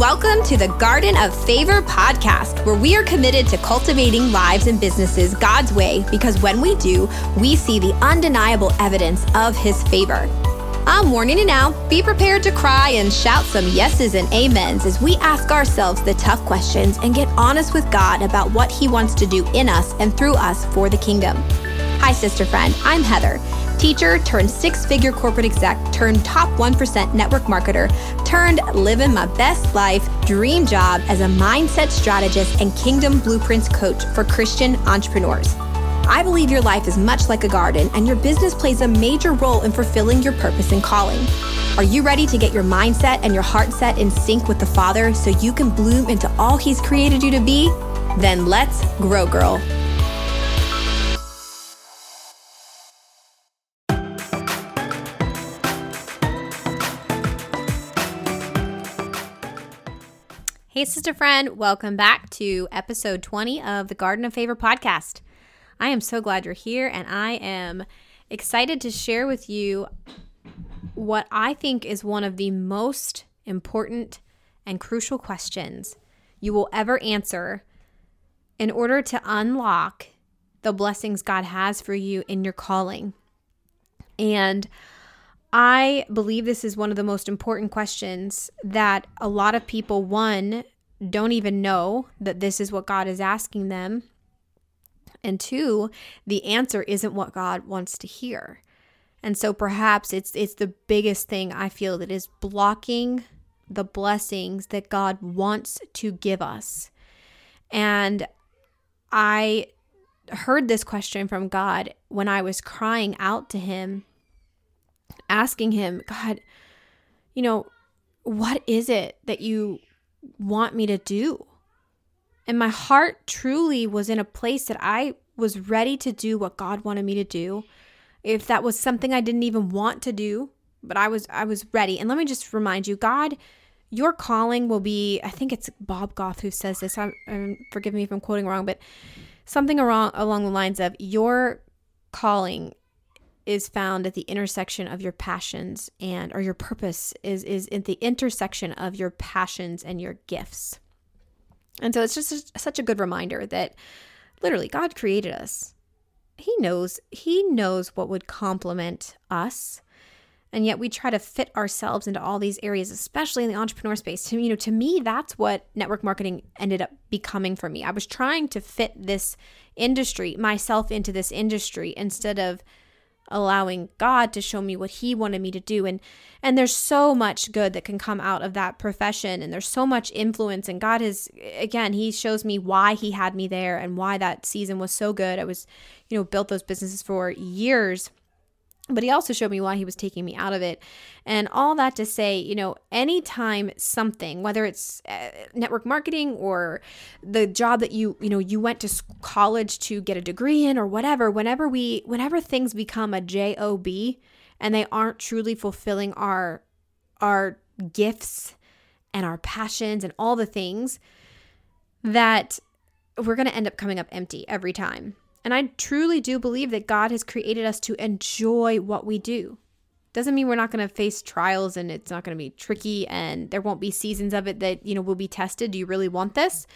Welcome to the Garden of Favor podcast, where we are committed to cultivating lives and businesses God's way because when we do, we see the undeniable evidence of His favor. I'm warning you now be prepared to cry and shout some yeses and amens as we ask ourselves the tough questions and get honest with God about what He wants to do in us and through us for the kingdom. Hi, sister friend, I'm Heather teacher turned six figure corporate exec turned top 1% network marketer turned living my best life dream job as a mindset strategist and kingdom blueprints coach for Christian entrepreneurs. I believe your life is much like a garden and your business plays a major role in fulfilling your purpose and calling. Are you ready to get your mindset and your heart set in sync with the Father so you can bloom into all He's created you to be? Then let's grow, girl. Hey, sister friend, welcome back to episode 20 of the Garden of Favor podcast. I am so glad you're here, and I am excited to share with you what I think is one of the most important and crucial questions you will ever answer in order to unlock the blessings God has for you in your calling. And I believe this is one of the most important questions that a lot of people, one, don't even know that this is what God is asking them. And two, the answer isn't what God wants to hear. And so perhaps it's it's the biggest thing I feel that is blocking the blessings that God wants to give us. And I heard this question from God when I was crying out to him asking him, God, you know, what is it that you want me to do? And my heart truly was in a place that I was ready to do what God wanted me to do. If that was something I didn't even want to do, but I was I was ready. And let me just remind you, God, your calling will be I think it's Bob Goff who says this. I'm, I'm forgive me if I'm quoting wrong, but something along along the lines of your calling is found at the intersection of your passions and or your purpose is is in the intersection of your passions and your gifts. And so it's just such a good reminder that literally God created us. He knows he knows what would complement us. And yet we try to fit ourselves into all these areas, especially in the entrepreneur space. To, you know, to me, that's what network marketing ended up becoming for me. I was trying to fit this industry, myself into this industry instead of allowing God to show me what he wanted me to do. And and there's so much good that can come out of that profession. And there's so much influence. And God has again he shows me why he had me there and why that season was so good. I was you know built those businesses for years but he also showed me why he was taking me out of it. And all that to say you know anytime something whether it's uh, network marketing or the job that you you know you went to college to get a degree in or whatever whenever we whenever things become a job and they aren't truly fulfilling our our gifts and our passions and all the things that we're going to end up coming up empty every time and I truly do believe that God has created us to enjoy what we do. Doesn't mean we're not going to face trials and it's not going to be tricky and there won't be seasons of it that, you know, will be tested. Do you really want this?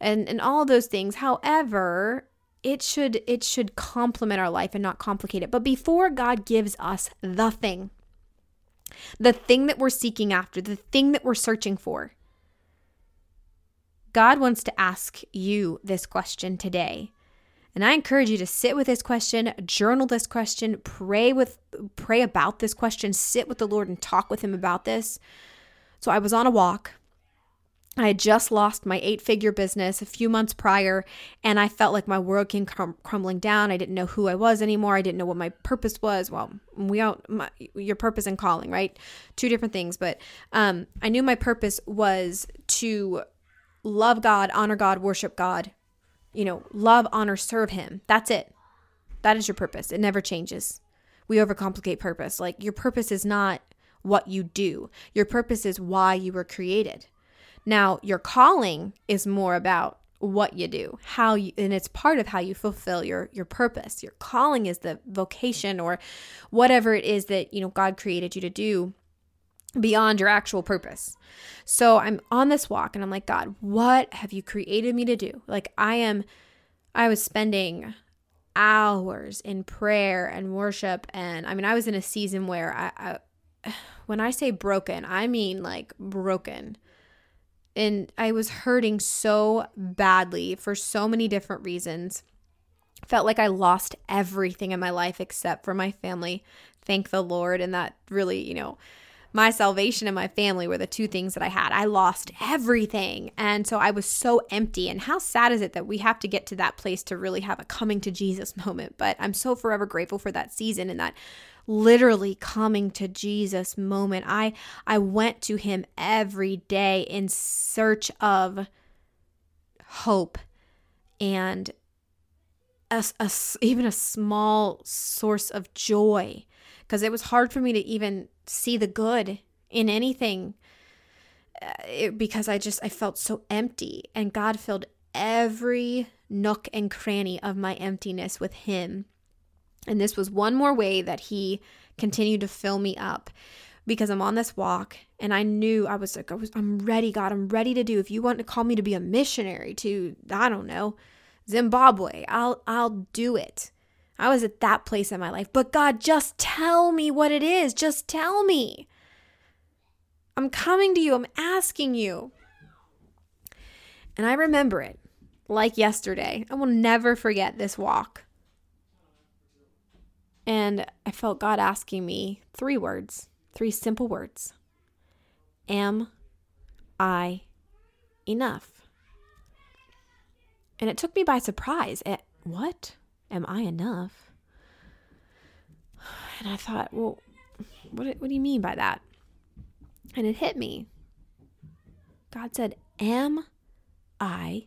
And and all those things. However, it should it should complement our life and not complicate it. But before God gives us the thing, the thing that we're seeking after, the thing that we're searching for, God wants to ask you this question today. And I encourage you to sit with this question, journal this question, pray with pray about this question, sit with the Lord and talk with him about this. So I was on a walk. I had just lost my eight-figure business a few months prior and I felt like my world came crum- crumbling down. I didn't know who I was anymore. I didn't know what my purpose was. Well, we all my, your purpose and calling, right? Two different things, but um I knew my purpose was to love God, honor God, worship God, you know, love, honor, serve him. That's it. That is your purpose. It never changes. We overcomplicate purpose. Like your purpose is not what you do, your purpose is why you were created. Now, your calling is more about what you do, how you, and it's part of how you fulfill your your purpose. Your calling is the vocation or whatever it is that, you know, God created you to do. Beyond your actual purpose. So I'm on this walk and I'm like, God, what have you created me to do? Like, I am, I was spending hours in prayer and worship. And I mean, I was in a season where I, I when I say broken, I mean like broken. And I was hurting so badly for so many different reasons. Felt like I lost everything in my life except for my family. Thank the Lord. And that really, you know, my salvation and my family were the two things that I had. I lost everything. And so I was so empty. And how sad is it that we have to get to that place to really have a coming to Jesus moment? But I'm so forever grateful for that season and that literally coming to Jesus moment. I I went to him every day in search of hope and a, a, even a small source of joy because it was hard for me to even see the good in anything uh, it, because I just I felt so empty and God filled every nook and cranny of my emptiness with him. And this was one more way that he continued to fill me up because I'm on this walk and I knew I was like I was I'm ready God, I'm ready to do if you want to call me to be a missionary to I don't know, Zimbabwe, I'll I'll do it. I was at that place in my life. But God, just tell me what it is. Just tell me. I'm coming to you. I'm asking you. And I remember it like yesterday. I will never forget this walk. And I felt God asking me three words, three simple words Am I enough? And it took me by surprise. At what? Am I enough? And I thought, well, what, what do you mean by that? And it hit me. God said, Am I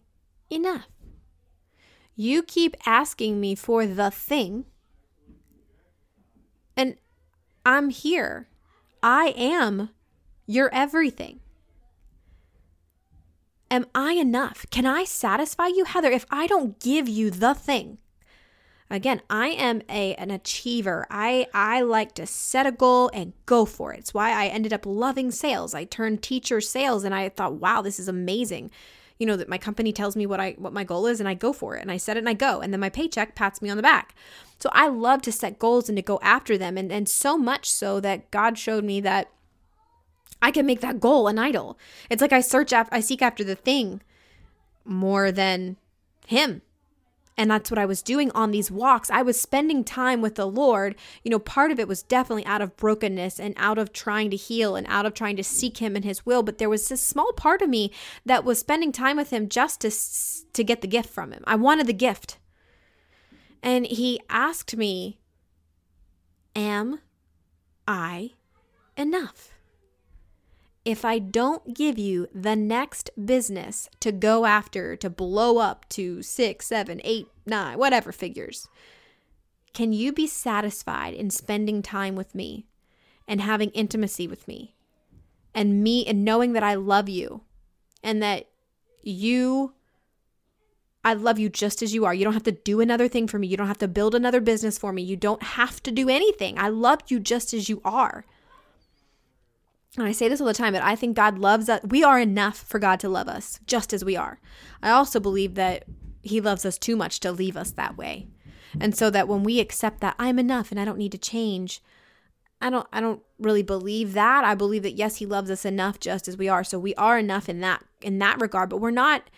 enough? You keep asking me for the thing, and I'm here. I am your everything. Am I enough? Can I satisfy you, Heather, if I don't give you the thing? Again, I am a an achiever. I I like to set a goal and go for it. It's why I ended up loving sales. I turned teacher sales and I thought, "Wow, this is amazing." You know that my company tells me what I what my goal is and I go for it and I set it and I go and then my paycheck pats me on the back. So I love to set goals and to go after them and and so much so that God showed me that I can make that goal an idol. It's like I search after I seek after the thing more than him and that's what I was doing on these walks. I was spending time with the Lord. You know, part of it was definitely out of brokenness and out of trying to heal and out of trying to seek Him and His will. But there was this small part of me that was spending time with Him just to, to get the gift from Him. I wanted the gift. And He asked me, Am I enough? If I don't give you the next business to go after to blow up to six, seven, eight, nine, whatever figures, can you be satisfied in spending time with me and having intimacy with me and me and knowing that I love you and that you I love you just as you are. You don't have to do another thing for me. You don't have to build another business for me. You don't have to do anything. I love you just as you are and I say this all the time, but I think God loves us. We are enough for God to love us just as we are. I also believe that He loves us too much to leave us that way. And so that when we accept that I'm enough and I don't need to change, I don't I don't really believe that. I believe that yes, he loves us enough just as we are. So we are enough in that in that regard, but we're not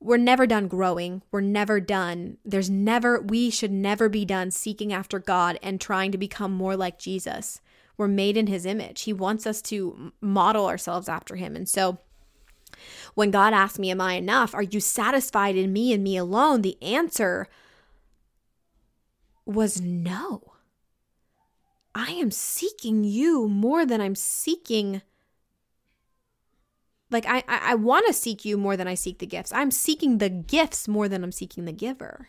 we're never done growing. We're never done. There's never we should never be done seeking after God and trying to become more like Jesus. We're made in his image. He wants us to model ourselves after him. And so when God asked me, Am I enough? Are you satisfied in me and me alone? The answer was no. I am seeking you more than I'm seeking. Like, I, I, I want to seek you more than I seek the gifts. I'm seeking the gifts more than I'm seeking the giver.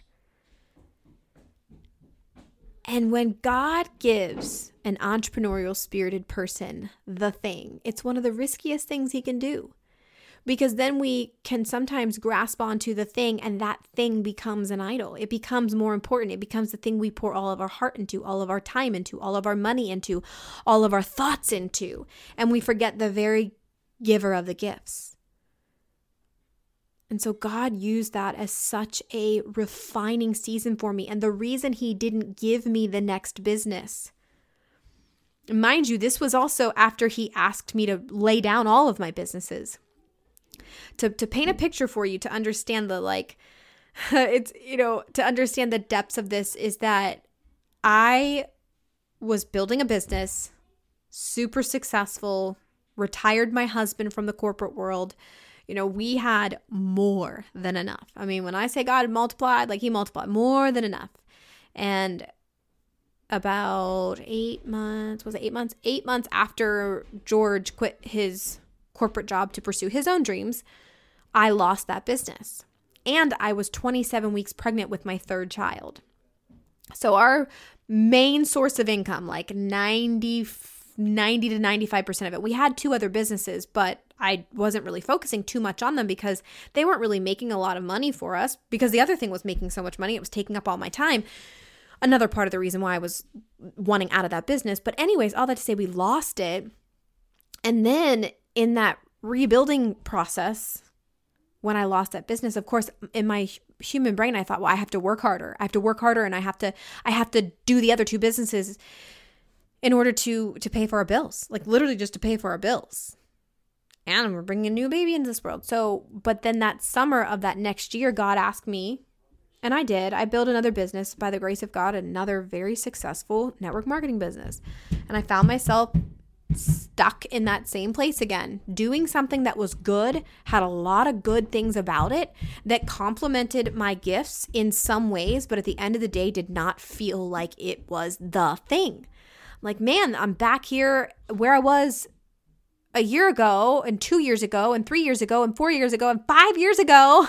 And when God gives an entrepreneurial spirited person the thing, it's one of the riskiest things he can do because then we can sometimes grasp onto the thing and that thing becomes an idol. It becomes more important. It becomes the thing we pour all of our heart into, all of our time into, all of our money into, all of our thoughts into. And we forget the very giver of the gifts. And so God used that as such a refining season for me. And the reason He didn't give me the next business. Mind you, this was also after He asked me to lay down all of my businesses. To to paint a picture for you to understand the like it's you know to understand the depths of this is that I was building a business super successful retired my husband from the corporate world. You know we had more than enough. I mean when i say god multiplied like he multiplied more than enough. And about eight months was it eight months eight months after george quit his corporate job to pursue his own dreams, I lost that business. And I was 27 weeks pregnant with my third child. So our main source of income, like 90, 90 to 95% of it, we had two other businesses, but I wasn't really focusing too much on them because they weren't really making a lot of money for us because the other thing was making so much money. It was taking up all my time. Another part of the reason why I was wanting out of that business. But, anyways, all that to say, we lost it. And then in that rebuilding process, when I lost that business, of course, in my human brain, I thought, well, I have to work harder. I have to work harder, and I have to, I have to do the other two businesses in order to to pay for our bills, like literally just to pay for our bills. And we're bringing a new baby into this world. So, but then that summer of that next year, God asked me, and I did. I built another business by the grace of God, another very successful network marketing business, and I found myself stuck in that same place again, doing something that was good, had a lot of good things about it that complemented my gifts in some ways, but at the end of the day did not feel like it was the thing. Like, man, I'm back here where I was a year ago, and two years ago, and three years ago, and four years ago, and five years ago.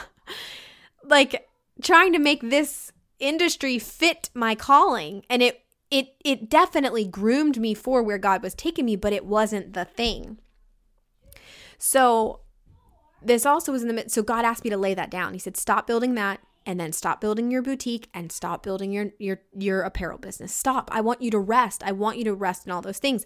like, trying to make this industry fit my calling. And it it it definitely groomed me for where God was taking me, but it wasn't the thing. So this also was in the midst. So God asked me to lay that down. He said, "Stop building that, and then stop building your boutique, and stop building your your your apparel business. Stop. I want you to rest. I want you to rest in all those things."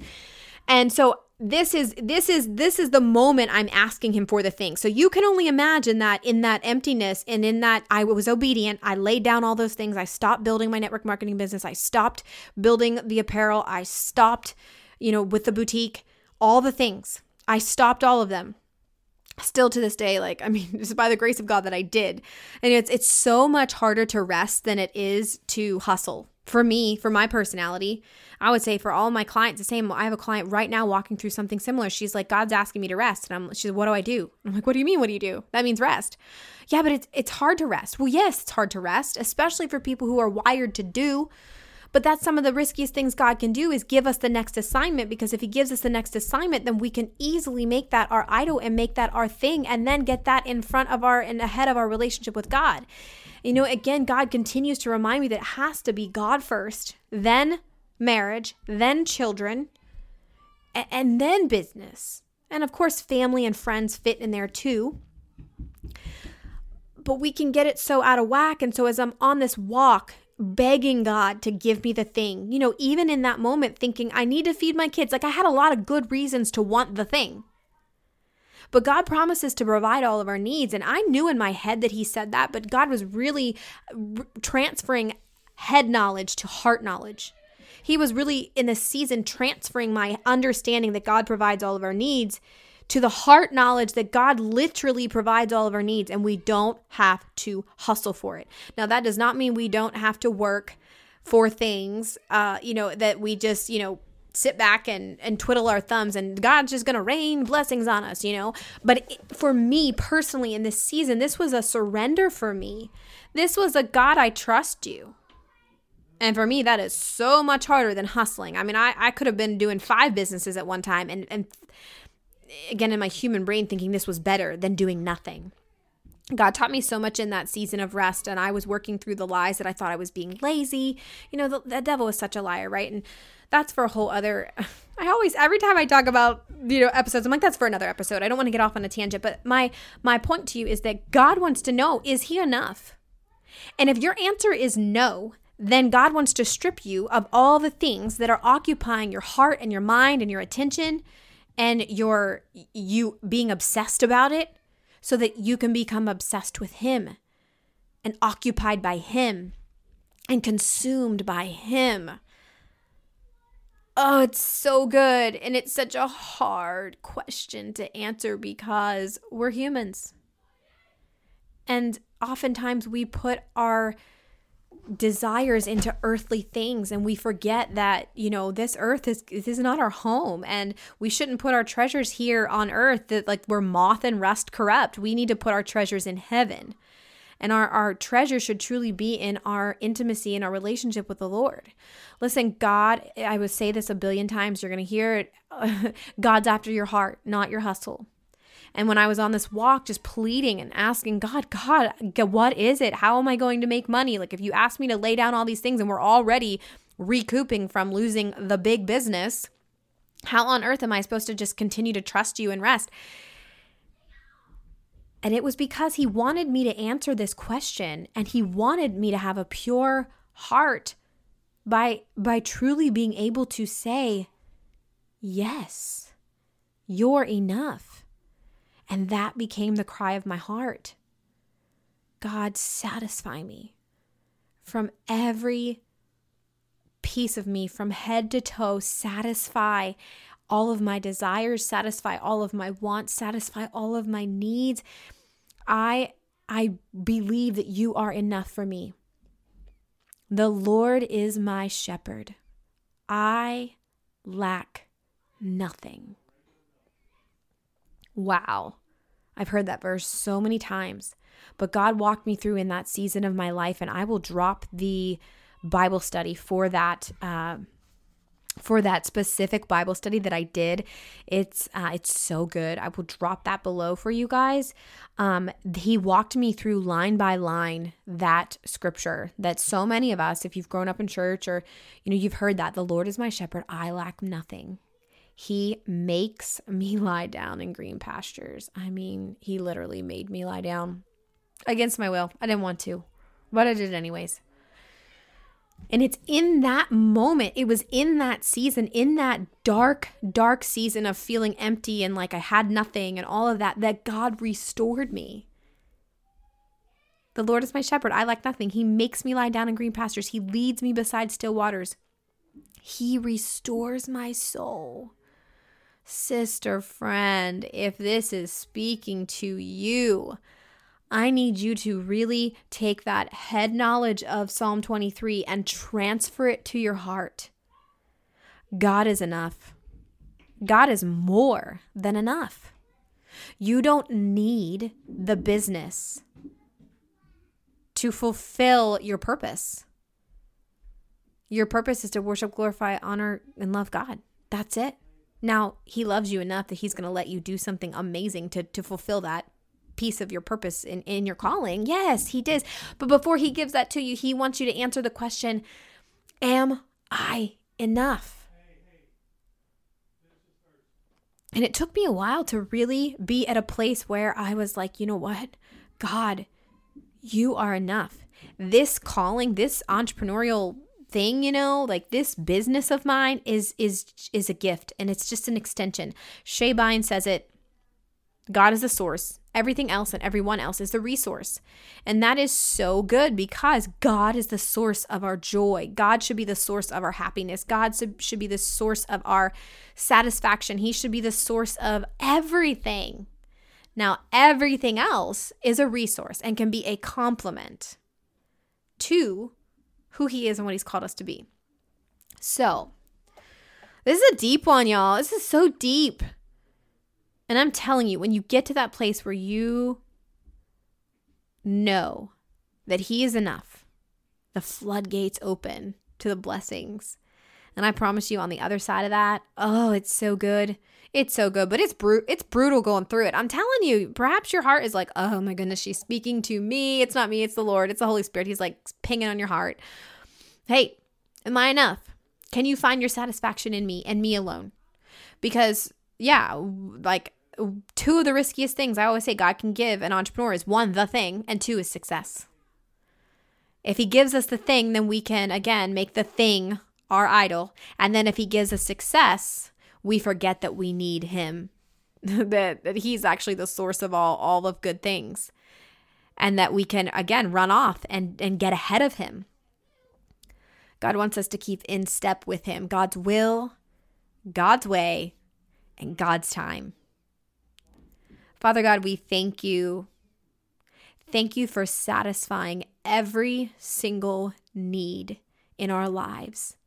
And so this is this is this is the moment I'm asking him for the thing. So you can only imagine that in that emptiness and in that I was obedient, I laid down all those things. I stopped building my network marketing business. I stopped building the apparel. I stopped, you know, with the boutique, all the things. I stopped all of them. Still to this day, like I mean, it's by the grace of God that I did. And it's it's so much harder to rest than it is to hustle. For me, for my personality, I would say for all my clients, the same. I have a client right now walking through something similar. She's like, God's asking me to rest. And I'm, she's like, what do I do? I'm like, what do you mean? What do you do? That means rest. Yeah, but it's, it's hard to rest. Well, yes, it's hard to rest, especially for people who are wired to do. But that's some of the riskiest things God can do is give us the next assignment because if He gives us the next assignment, then we can easily make that our idol and make that our thing and then get that in front of our and ahead of our relationship with God. You know, again, God continues to remind me that it has to be God first, then marriage, then children, and then business. And of course, family and friends fit in there too. But we can get it so out of whack. And so, as I'm on this walk, begging God to give me the thing, you know, even in that moment, thinking, I need to feed my kids, like I had a lot of good reasons to want the thing. But God promises to provide all of our needs. And I knew in my head that He said that, but God was really transferring head knowledge to heart knowledge. He was really in this season transferring my understanding that God provides all of our needs to the heart knowledge that God literally provides all of our needs and we don't have to hustle for it. Now, that does not mean we don't have to work for things, uh, you know, that we just, you know, sit back and, and twiddle our thumbs and God's just going to rain blessings on us, you know. But it, for me personally in this season, this was a surrender for me. This was a God, I trust you. And for me, that is so much harder than hustling. I mean, I, I could have been doing five businesses at one time and, and again in my human brain thinking this was better than doing nothing. God taught me so much in that season of rest, and I was working through the lies that I thought I was being lazy. You know, the, the devil is such a liar, right? And that's for a whole other. I always, every time I talk about you know episodes, I'm like, that's for another episode. I don't want to get off on a tangent, but my my point to you is that God wants to know: is He enough? And if your answer is no, then God wants to strip you of all the things that are occupying your heart and your mind and your attention and your you being obsessed about it so that you can become obsessed with him and occupied by him and consumed by him. Oh, it's so good. And it's such a hard question to answer because we're humans. And oftentimes we put our desires into earthly things and we forget that you know this earth is this is not our home and we shouldn't put our treasures here on earth that like where moth and rust corrupt. We need to put our treasures in heaven. And our, our treasure should truly be in our intimacy and our relationship with the lord. Listen god i would say this a billion times you're going to hear it god's after your heart not your hustle and when I was on this walk, just pleading and asking God, God, what is it? How am I going to make money? Like, if you ask me to lay down all these things and we're already recouping from losing the big business, how on earth am I supposed to just continue to trust you and rest? And it was because he wanted me to answer this question and he wanted me to have a pure heart by by truly being able to say yes. You're enough. And that became the cry of my heart God, satisfy me from every piece of me, from head to toe, satisfy all of my desires, satisfy all of my wants, satisfy all of my needs. I I believe that you are enough for me. The Lord is my shepherd. I lack nothing. Wow. I've heard that verse so many times. But God walked me through in that season of my life, and I will drop the Bible study for that. Uh, for that specific Bible study that I did, it's uh, it's so good. I will drop that below for you guys. Um, he walked me through line by line that scripture that so many of us, if you've grown up in church or you know you've heard that the Lord is my shepherd, I lack nothing. He makes me lie down in green pastures. I mean, he literally made me lie down against my will. I didn't want to, but I did anyways. And it's in that moment, it was in that season, in that dark, dark season of feeling empty and like I had nothing and all of that, that God restored me. The Lord is my shepherd. I lack nothing. He makes me lie down in green pastures. He leads me beside still waters. He restores my soul. Sister, friend, if this is speaking to you, I need you to really take that head knowledge of Psalm 23 and transfer it to your heart. God is enough. God is more than enough. You don't need the business to fulfill your purpose. Your purpose is to worship, glorify, honor, and love God. That's it. Now, he loves you enough that he's going to let you do something amazing to, to fulfill that piece of your purpose in, in your calling. Yes, he does. But before he gives that to you, he wants you to answer the question Am I enough? And it took me a while to really be at a place where I was like, you know what? God, you are enough. This calling, this entrepreneurial thing, you know, like this business of mine is is is a gift and it's just an extension. Shae Bynes says it God is the source. Everything else and everyone else is the resource. And that is so good because God is the source of our joy. God should be the source of our happiness. God should be the source of our satisfaction. He should be the source of everything. Now, everything else is a resource and can be a complement to who He is and what He's called us to be. So, this is a deep one, y'all. This is so deep. And I'm telling you, when you get to that place where you know that He is enough, the floodgates open to the blessings. And I promise you on the other side of that, oh, it's so good. It's so good, but it's brute it's brutal going through it. I'm telling you, perhaps your heart is like, "Oh my goodness, she's speaking to me. It's not me, it's the Lord. It's the Holy Spirit. He's like pinging on your heart." Hey, am I enough? Can you find your satisfaction in me and me alone? Because yeah, like two of the riskiest things I always say God can give an entrepreneur is one, the thing, and two is success. If he gives us the thing, then we can again make the thing our idol. And then if he gives us success, we forget that we need him, that, that he's actually the source of all, all of good things. And that we can again run off and, and get ahead of him. God wants us to keep in step with him. God's will, God's way, and God's time. Father God, we thank you. Thank you for satisfying every single need in our lives.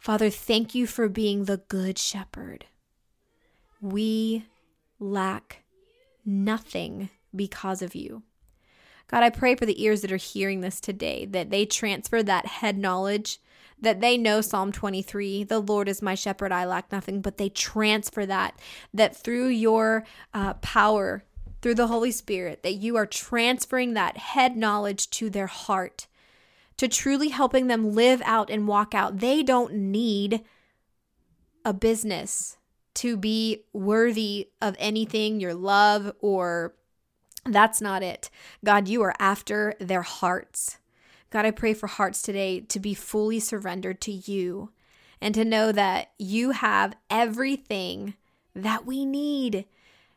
Father, thank you for being the good shepherd. We lack nothing because of you. God, I pray for the ears that are hearing this today that they transfer that head knowledge, that they know Psalm 23, the Lord is my shepherd, I lack nothing, but they transfer that, that through your uh, power, through the Holy Spirit, that you are transferring that head knowledge to their heart, to truly helping them live out and walk out. They don't need a business to be worthy of anything, your love, or that's not it. God, you are after their hearts. God, I pray for hearts today to be fully surrendered to you and to know that you have everything that we need.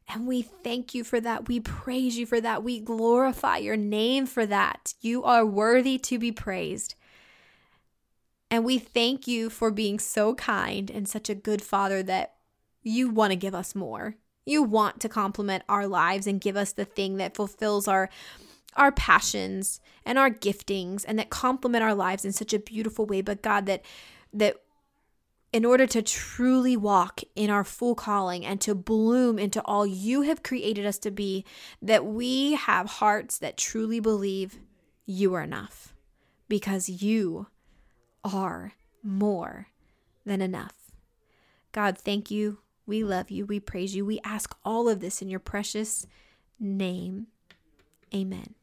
And we thank you for that. We praise you for that. We glorify your name for that. You are worthy to be praised. And we thank you for being so kind and such a good father that you want to give us more. You want to complement our lives and give us the thing that fulfills our our passions and our giftings and that complement our lives in such a beautiful way but God that that in order to truly walk in our full calling and to bloom into all you have created us to be that we have hearts that truly believe you are enough because you are more than enough. God, thank you we love you. We praise you. We ask all of this in your precious name. Amen.